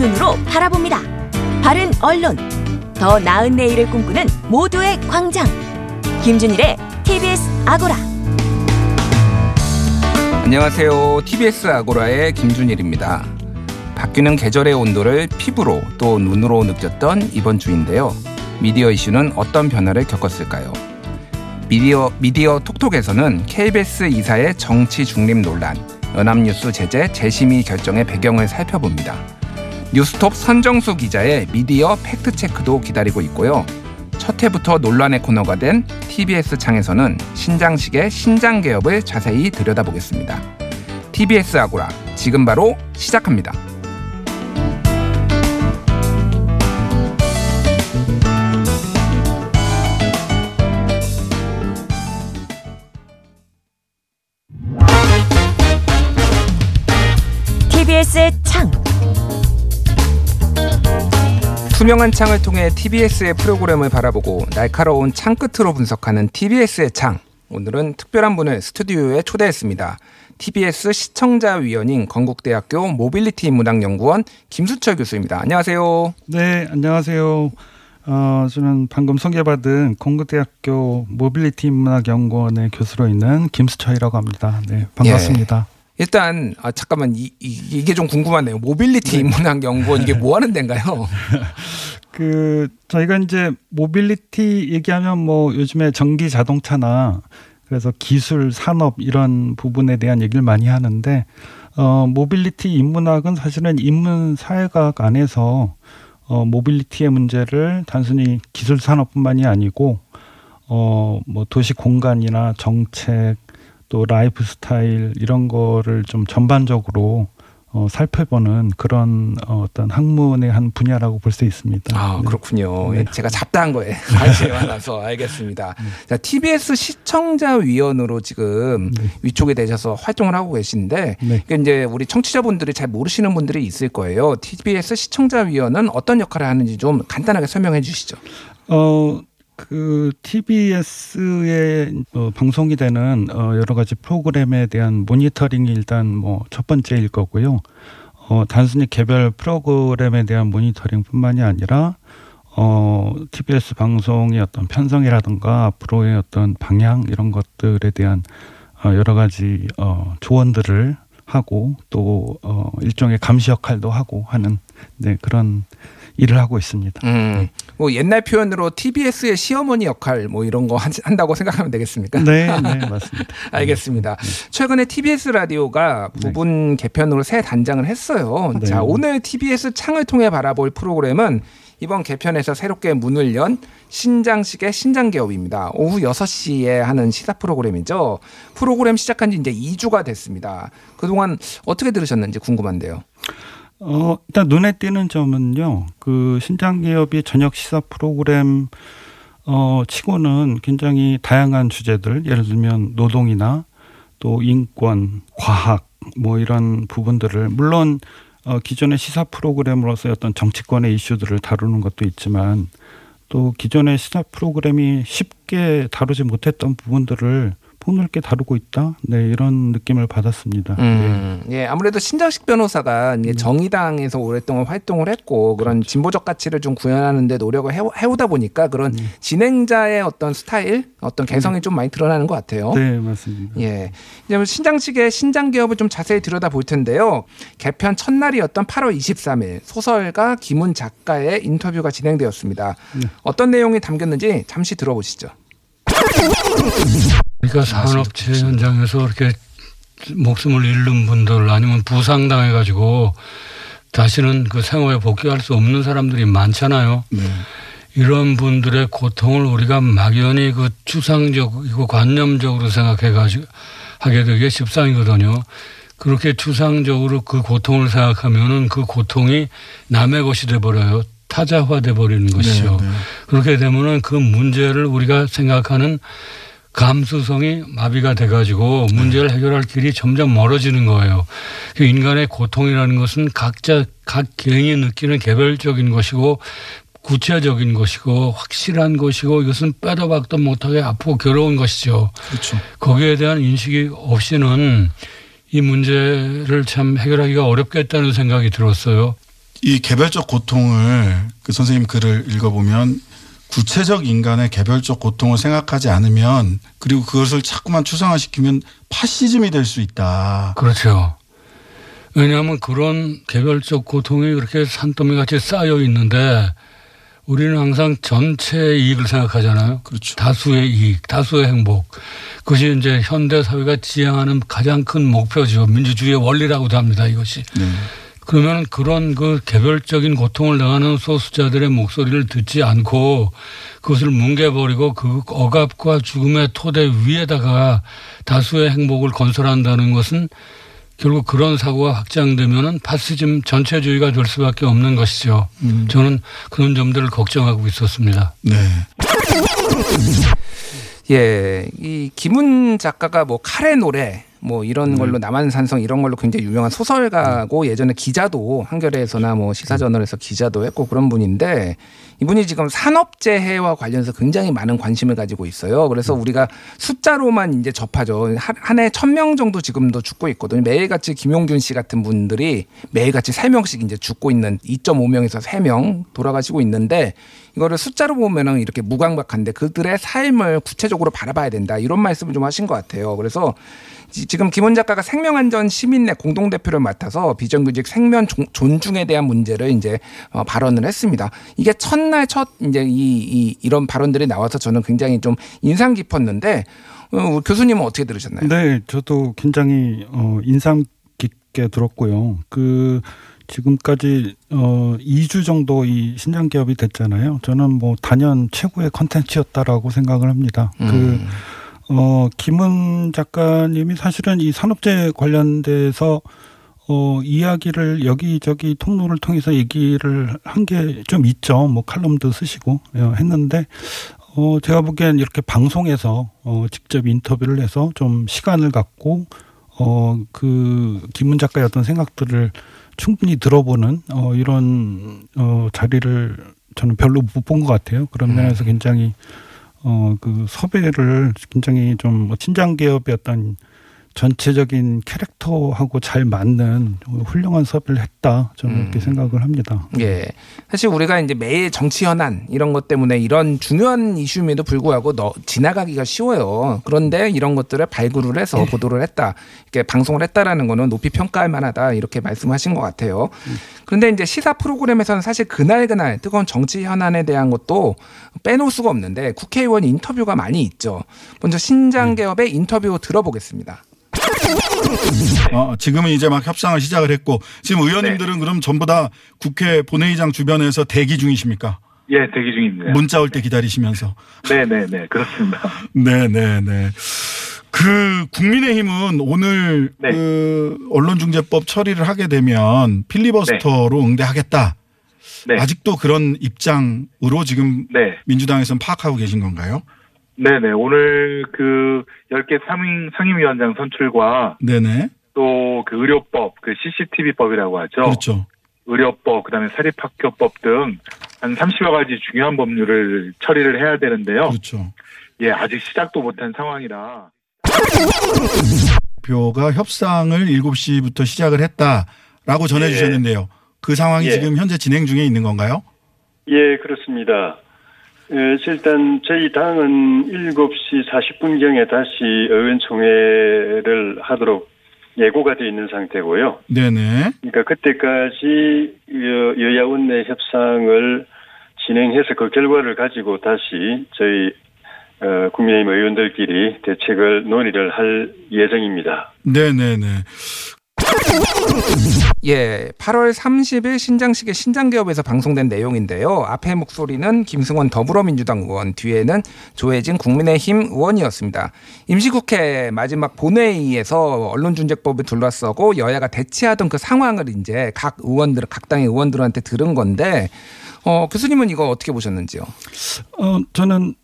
눈으로 바라봅니다. 바른 언론, 더 나은 내일을 꿈꾸는 모두의 광장. 김준일의 TBS 아고라. 안녕하세요. TBS 아고라의 김준일입니다. 바뀌는 계절의 온도를 피부로 또 눈으로 느꼈던 이번 주인데요. 미디어 이슈는 어떤 변화를 겪었을까요? 미디어, 미디어 톡톡에서는 KBS 이사의 정치 중립 논란, 연합뉴스 제재 재심의 결정의 배경을 살펴봅니다. 뉴스톱 선정수 기자의 미디어 팩트체크도 기다리고 있고요. 첫 해부터 논란의 코너가 된 TBS 창에서는 신장식의 신장 개업을 자세히 들여다보겠습니다. TBS 아고라 지금 바로 시작합니다. 투명한 창을 통해 TBS의 프로그램을 바라보고 날카로운 창 끝으로 분석하는 TBS의 창. 오늘은 특별한 분을 스튜디오에 초대했습니다. TBS 시청자위원인 건국대학교 모빌리티 인문학연구원 김수철 교수입니다. 안녕하세요. 네, 안녕하세요. 어, 저는 방금 소개받은 건국대학교 모빌리티 인문학연구원의 교수로 있는 김수철이라고 합니다. 네, 반갑습니다. 예. 일단 아, 잠깐만 이, 이, 게 좀 궁금하네요. 모빌리티 네. 인문학 연구원 이게 뭐 하는 데인가요? 그 저희가 이제 모빌리티 얘기하면 뭐 요즘에 전기 자동차나 그래서 기술 산업 이런 부분에 대한 얘기를 많이 하는데 어 모빌리티 인문학은 사실은 인문 사회학 안에서 어 모빌리티의 문제를 단순히 기술 산업뿐만이 아니고 어 뭐 도시 공간이나 정책 또 라이프 스타일 이런 거를 좀 전반적으로 어, 살펴보는 그런 어, 어떤 학문의 한 분야라고 볼 수 있습니다. 아 네. 그렇군요. 네. 제가 잡다한 거에 관심이 많아서 알겠습니다. 네. 자, TBS 시청자 위원으로 지금 네. 위촉이 되셔서 활동을 하고 계신데 네. 이제 우리 청취자분들이 잘 모르시는 분들이 있을 거예요. TBS 시청자 위원은 어떤 역할을 하는지 좀 간단하게 설명해 주시죠. 어, 그 TBS에 어, 방송이 되는 어, 여러 가지 프로그램에 대한 모니터링이 일단 뭐 첫 번째일 거고요. 어, 단순히 개별 프로그램에 대한 모니터링뿐만이 아니라 어, TBS 방송의 어떤 편성이라든가 앞으로의 어떤 방향 이런 것들에 대한 어, 여러 가지 어, 조언들을 하고 또 어, 일종의 감시 역할도 하고 하는 네, 그런 일을 하고 있습니다. 음, 뭐 옛날 표현으로 TBS의 시어머니 역할 뭐 이런 거 한다고 생각하면 되겠습니까? 네, 네 맞습니다. 알겠습니다. 네. 최근에 TBS 라디오가 네. 부분 네. 개편으로 새 단장을 했어요. 네. 자, 오늘 TBS 창을 통해 바라볼 프로그램은 이번 개편에서 새롭게 문을 연 신장식의 신장개업입니다. 오후 6시에 하는 시사 프로그램이죠. 프로그램 시작한 지 이제 2주가 됐습니다. 그동안 어떻게 들으셨는지 궁금한데요. 어, 일단 눈에 띄는 점은요. 그 신장기업이 저녁 시사 프로그램 어, 치고는 굉장히 다양한 주제들, 예를 들면 노동이나 또 인권, 과학 뭐 이런 부분들을 물론 어, 기존의 시사 프로그램으로서 어떤 정치권의 이슈들을 다루는 것도 있지만 또 기존의 시사 프로그램이 쉽게 다루지 못했던 부분들을 폭넓게 다루고 있다. 네, 이런 느낌을 받았습니다. 음, 네. 예, 아무래도 신장식 변호사가 이제 음. 정의당에서 오랫동안 활동을 했고 그런 그렇죠. 진보적 가치를 좀 구현하는데 노력을 해, 오다 보니까 그런 음. 진행자의 어떤 스타일, 어떤 개성이 음. 좀 많이 드러나는 것 같아요. 네, 맞습니다. 예, 이제 신장식의 신장 기업을 좀 자세히 들여다 볼 텐데요. 개편 첫날이었던 8월 23일 소설가 김훈 작가의 인터뷰가 진행되었습니다. 네. 어떤 내용이 담겼는지 잠시 들어보시죠. 그러니까 산업체 현장에서 이렇게 목숨을 잃는 분들 아니면 부상당해 가지고 다시는 그 생활에 복귀할 수 없는 사람들이 많잖아요. 네. 이런 분들의 고통을 우리가 막연히 그 추상적이고 관념적으로 생각해 가지고 하게 되게 십상이거든요. 그렇게 추상적으로 그 고통을 생각하면은 그 고통이 남의 것이 돼 버려요. 타자화 돼 버리는 것이죠. 네, 네. 그렇게 되면은 그 문제를 우리가 생각하는 감수성이 마비가 돼가지고 문제를 해결할 길이 점점 멀어지는 거예요. 그 인간의 고통이라는 것은 각자 각 개인이 느끼는 개별적인 것이고 구체적인 것이고 확실한 것이고 이것은 빼도 박도 못하게 아프고 괴로운 것이죠. 그렇죠. 거기에 대한 인식이 없이는 이 문제를 참 해결하기가 어렵겠다는 생각이 들었어요. 이 개별적 고통을 그 선생님 글을 읽어보면 구체적 인간의 개별적 고통을 생각하지 않으면 그리고 그것을 자꾸만 추상화시키면 파시즘이 될 수 있다. 그렇죠. 왜냐하면 그런 개별적 고통이 그렇게 산더미 같이 쌓여 있는데 우리는 항상 전체의 이익을 생각하잖아요. 그렇죠. 다수의 이익, 다수의 행복. 그것이 이제 현대 사회가 지향하는 가장 큰 목표죠. 민주주의의 원리라고도 합니다. 이것이. 네. 그러면 그런 그 개별적인 고통을 당하는 소수자들의 목소리를 듣지 않고 그것을 뭉개버리고 그 억압과 죽음의 토대 위에다가 다수의 행복을 건설한다는 것은 결국 그런 사고가 확장되면은 파시즘 전체주의가 될 수밖에 없는 것이죠. 음. 저는 그런 점들을 걱정하고 있었습니다. 네. 예, 이 김훈 작가가 뭐 칼의 노래 뭐 이런 걸로 남한산성 이런 걸로 굉장히 유명한 소설가고 예전에 기자도 한겨레에서나 뭐 시사저널에서 기자도 했고 그런 분인데 이분이 지금 산업재해와 관련해서 굉장히 많은 관심을 가지고 있어요. 그래서 우리가 숫자로만 이제 접하죠. 한 해 천 명 정도 지금도 죽고 있거든요. 매일같이 김용균 씨 같은 분들이 매일같이 세 명씩 이제 죽고 있는 2.5명에서 3명 돌아가시고 있는데 이거를 숫자로 보면은 이렇게 무감각한데 그들의 삶을 구체적으로 바라봐야 된다. 이런 말씀을 좀 하신 것 같아요. 그래서 지- 지금 김원 작가가 생명안전 시민내 공동대표를 맡아서 비정규직 생명 종- 존중에 대한 문제를 이제 어, 발언을 했습니다. 이게 첫날 첫 이제 이, 이 이런 발언들이 나와서 저는 굉장히 좀 인상 깊었는데 어, 교수님은 어떻게 들으셨나요? 네, 저도 굉장히 어, 인상 깊게 들었고요. 그 지금까지 어 2주 정도 이 신장 기업이 됐잖아요. 저는 뭐 단연 최고의 컨텐츠였다라고 생각을 합니다. 그 음. 어, 김은 작가님이 사실은 이 산업재해 관련돼서 어, 이야기를 여기저기 통로를 통해서 얘기를 한 게 좀 있죠. 뭐 칼럼도 쓰시고 어, 했는데 어, 제가 보기엔 이렇게 방송에서 어, 직접 인터뷰를 해서 좀 시간을 갖고 어, 그 김은 작가의 어떤 생각들을 충분히 들어보는 어, 이런 어, 자리를 저는 별로 못 본 것 같아요. 그런 면에서 굉장히 어, 그 섭외를 굉장히 좀뭐 친장 기업의 어떤 전체적인 캐릭터하고 잘 맞는 훌륭한 섭외를 했다. 저는 음. 이렇게 생각을 합니다. 예. 사실 우리가 이제 매일 정치 현안 이런 것 때문에 이런 중요한 이슈임에도 불구하고 너, 지나가기가 쉬워요. 그런데 이런 것들을 발굴을 해서 보도를 했다. 이렇게 방송을 했다라는 거는 높이 평가할 만하다. 이렇게 말씀하신 것 같아요. 그런데 이제 시사 프로그램에서는 사실 그날 그날 뜨거운 정치 현안에 대한 것도 빼놓을 수가 없는데 국회의원 인터뷰가 많이 있죠. 먼저 신장 개업의 인터뷰 들어보겠습니다. 어, 지금은 이제 막 협상을 시작을 했고 지금 의원님들은 그럼 전부 다 국회 본회의장 주변에서 대기 중이십니까? 예, 대기 중입니다. 문자 올 때 기다리시면서. 네, 네, 네, 그렇습니다. 네, 네, 네. 그 국민의힘은 오늘 네. 그 언론중재법 처리를 하게 되면 필리버스터로 응대하겠다. 네, 아직도 그런 입장으로 지금 네, 민주당에서는 파악하고 계신 건가요? 네, 네. 오늘 그 10개 상임, 상임위원장 선출과 네네. 또 그 의료법, 그 CCTV법이라고 하죠. 그렇죠. 의료법, 그다음에 사립학교법 등 한 30여 가지 중요한 법률을 처리를 해야 되는데요. 그렇죠. 예, 아직 시작도 못한 상황이라. 표가 협상을 7시부터 시작을 했다라고 전해 예. 주셨는데요. 그 상황이 예. 지금 현재 진행 중에 있는 건가요? 예, 그렇습니다. 예, 일단 저희 당은 7시 40분경에 다시 의원총회를 하도록 예고가 되어 있는 상태고요. 네네. 그러니까 그때까지 여- 여야 원내 협상을 진행해서 그 결과를 가지고 다시 저희 어, 국민의힘 의원들끼리 대책을 논의를 할 예정입니다. 네네네. 예, 8월 30일 신장식의 신장기업에서 방송된 내용인데요. 앞에 목소리는 김승원 더불어민주당 의원, 뒤에는 조혜진 국민의힘 의원이었습니다. 임시국회 마지막 본회의에서 언론중재법을 둘러싸고 여야가 대치하던 그 상황을 이제 각 의원들, 각 당의 의원들한테 들은 건데, 어, 교수님은 이거 어떻게 보셨는지요? 어, 저는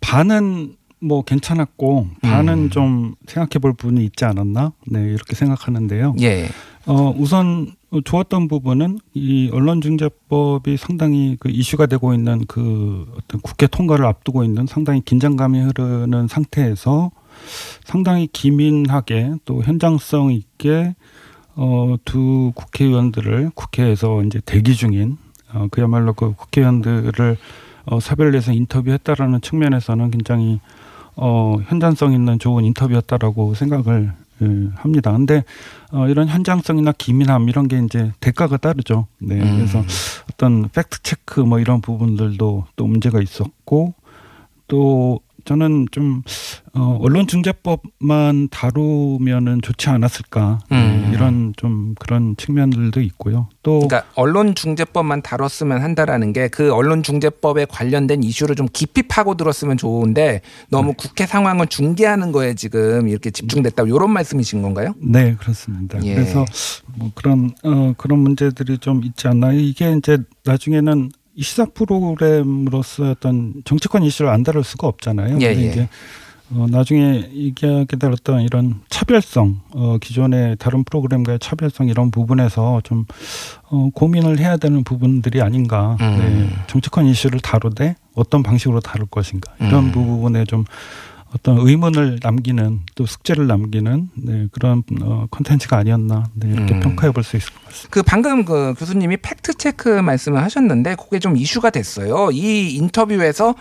반은 뭐 괜찮았고 반은 음. 좀 생각해 볼 부분이 있지 않았나? 네, 이렇게 생각하는데요. 예, 어, 우선 좋았던 부분은 이 언론중재법이 상당히 그 이슈가 되고 있는 그 어떤 국회 통과를 앞두고 있는 상당히 긴장감이 흐르는 상태에서 상당히 기민하게 또 현장성 있게 어, 두 국회의원들을 국회에서 이제 대기 중인 어, 그야말로 그 국회의원들을 어, 사별해서 인터뷰했다라는 측면에서는 굉장히 어, 현장성 있는 좋은 인터뷰였다라고 생각을 예, 합니다. 근데 어, 이런 현장성이나 기민함 이런 게 이제 대가가 따르죠. 네. 음. 그래서 어떤 팩트 체크 뭐 이런 부분들도 또 문제가 있었고 또 저는 좀 어, 언론중재법만 다루면은 좋지 않았을까 네, 음. 이런 좀 그런 측면들도 있고요. 또 그러니까 언론중재법만 다뤘으면 한다라는 게 그 언론중재법에 관련된 이슈를 좀 깊이 파고 들었으면 좋은데 너무 국회 상황을 중계하는 거에 지금 이렇게 집중됐다 이런 말씀이신 건가요? 네 그렇습니다. 예. 그래서 뭐 그런 어, 그런 문제들이 좀 있지 않나 이게 이제 나중에는 이 시사 프로그램으로서 어떤 정치권 이슈를 안 다룰 수가 없잖아요. 예, 근데 예. 이제 어, 나중에 얘기하게 될 어떤 이런 차별성, 어, 기존의 다른 프로그램과의 차별성 이런 부분에서 좀 어, 고민을 해야 되는 부분들이 아닌가. 음. 네, 정치권 이슈를 다루되 어떤 방식으로 다룰 것인가 이런 음. 부분에 좀 어떤 의문을 남기는 또 숙제를 남기는 네, 그런 어, 컨텐츠가 아니었나 네, 이렇게 음. 평가해 볼 수 있을 것 같습니다. 그 방금 그 교수님이 팩트 체크 말씀을 하셨는데 그게 좀 이슈가 됐어요. 이 인터뷰에서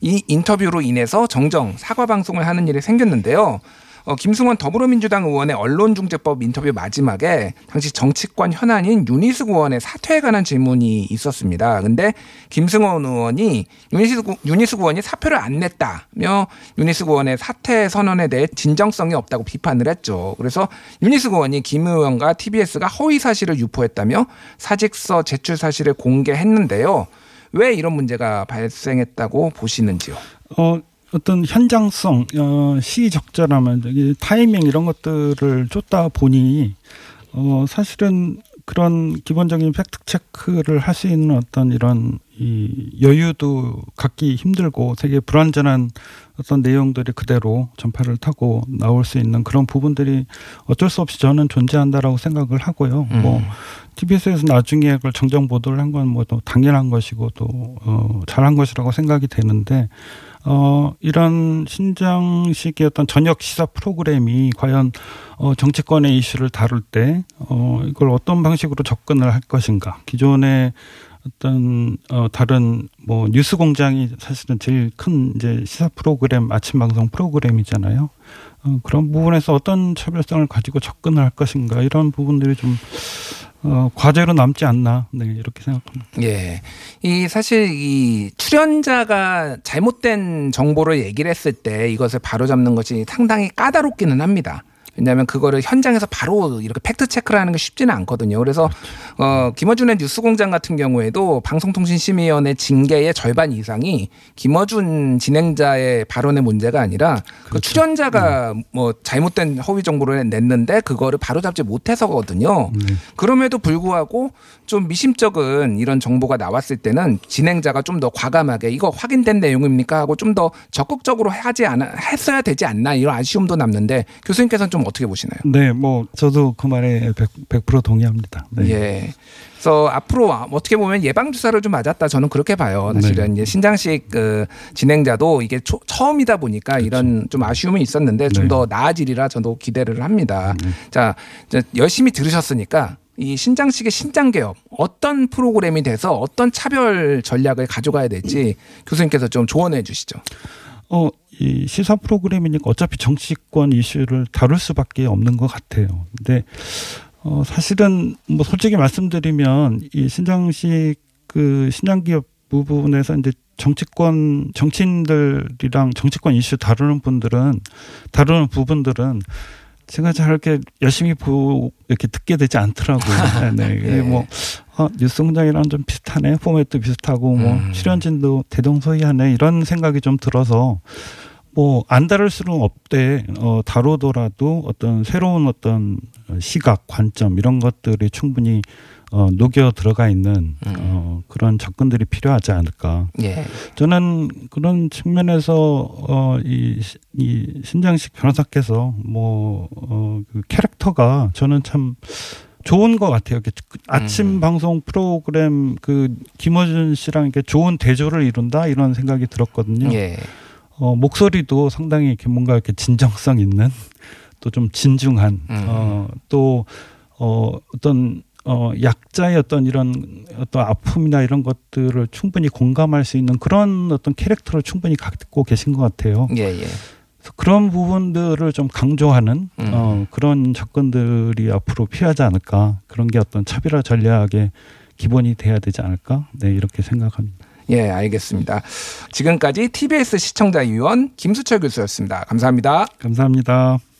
이 인터뷰로 인해서 정정 사과 방송을 하는 일이 생겼는데요. 어, 김승원 더불어민주당 의원의 언론중재법 인터뷰 마지막에 당시 정치권 현안인 윤희숙 의원의 사퇴에 관한 질문이 있었습니다. 근데 김승원 의원이 윤희숙, 구- 윤희숙 의원이 사표를 안 냈다며 윤희숙 의원의 사퇴 선언에 대해 진정성이 없다고 비판을 했죠. 그래서 윤희숙 의원이 김 의원과 TBS가 허위 사실을 유포했다며 사직서 제출 사실을 공개했는데요. 왜 이런 문제가 발생했다고 보시는지요? 어, 어떤 현장성, 어, 시의적절함, 이 타이밍 이런 것들을 쫓다 보니 어, 사실은 그런 기본적인 팩트 체크를 할 수 있는 어떤 이런 이 여유도 갖기 힘들고 되게 불완전한 어떤 내용들이 그대로 전파를 타고 나올 수 있는 그런 부분들이 어쩔 수 없이 저는 존재한다라고 생각을 하고요. 음. 뭐 TBS에서 나중에 그걸 정정 보도를 한 건 뭐 또 당연한 것이고 또 어, 잘한 것이라고 생각이 되는데 어, 이런 신장식의 어떤 저녁 시사 프로그램이 과연 어, 정치권의 이슈를 다룰 때 어, 이걸 어떤 방식으로 접근을 할 것인가. 기존의 어떤 어, 다른 뭐 뉴스 공장이 사실은 제일 큰 이제 시사 프로그램 아침 방송 프로그램이잖아요. 어, 그런 부분에서 어떤 차별성을 가지고 접근을 할 것인가 이런 부분들이 좀 어, 과제로 남지 않나 네 이렇게 생각합니다. 예. 이 사실 이 출연자가 잘못된 정보를 얘기를 했을 때 이것을 바로잡는 것이 상당히 까다롭기는 합니다. 왜냐하면 그거를 현장에서 바로 이렇게 팩트 체크를 하는 게 쉽지는 않거든요. 그래서 어 김어준의 뉴스공장 같은 경우에도 방송통신심의위원회 징계의 절반 이상이 김어준 진행자의 발언의 문제가 아니라 그 출연자가 뭐 잘못된 허위 정보를 냈는데 그거를 바로잡지 못해서거든요. 네. 그럼에도 불구하고 좀 미심쩍은 이런 정보가 나왔을 때는 진행자가 좀 더 과감하게 이거 확인된 내용입니까 하고 좀 더 적극적으로 하지 않아 했어야 되지 않나 이런 아쉬움도 남는데 교수님께서는 좀 어떻게 보시나요? 네, 뭐 저도 그 말에 100%, 100% 동의합니다. 네. 예. 그래서 앞으로 어떻게 보면 예방 주사를 좀 맞았다 저는 그렇게 봐요. 사실은 이제 신장식 그 진행자도 이게 초, 처음이다 보니까 이런 좀 아쉬움이 있었는데 좀 네. 더 나아지리라 저도 기대를 합니다. 자, 이제 열심히 들으셨으니까 이 신장식의 신장 개혁 어떤 프로그램이 돼서 어떤 차별 전략을 가져가야 될지 교수님께서 좀 조언해 주시죠. 어, 이 시사 프로그램이니까 어차피 정치권 이슈를 다룰 수밖에 없는 것 같아요. 근데 어, 사실은 뭐 솔직히 말씀드리면 이 신장식 그 신장기업 부분에서 이제 정치권 정치인들이랑 정치권 이슈 다루는 분들은 다루는 부분들은 제가 잘 이렇게 열심히 보 이렇게 듣게 되지 않더라고요. 네, 네. 예. 뭐 어, 뉴스 공장이랑 좀 비슷하네, 포맷도 비슷하고 뭐 음. 출연진도 대동소이하네 이런 생각이 좀 들어서 뭐 안 다룰 수는 없대. 어, 다루더라도 어떤 새로운 어떤 시각, 관점 이런 것들이 충분히 어, 녹여 들어가 있는 음. 어, 그런 접근들이 필요하지 않을까. 예. 저는 그런 측면에서 어, 이, 시- 이 신장식 변호사께서 뭐, 어, 그 캐릭터가 저는 참 좋은 것 같아요. 이렇게 그 아침 음. 방송 프로그램 그 김어준 씨랑 이렇게 좋은 대조를 이룬다 이런 생각이 들었거든요. 예. 어, 목소리도 상당히 이렇게 뭔가 이렇게 진정성 있는 또 좀 진중한 음. 어, 또 어 어떤 어 약자의 어떤 이런 어떤 아픔이나 이런 것들을 충분히 공감할 수 있는 그런 어떤 캐릭터를 충분히 갖고 계신 것 같아요. 예, 예. 그런 부분들을 좀 강조하는 음. 어 그런 접근들이 앞으로 필요하지 않을까 그런 게 어떤 차별화 전략의 기본이 돼야 되지 않을까 네 이렇게 생각합니다. 예, 알겠습니다. 지금까지 TBS 시청자 위원 김수철 교수였습니다. 감사합니다. 감사합니다.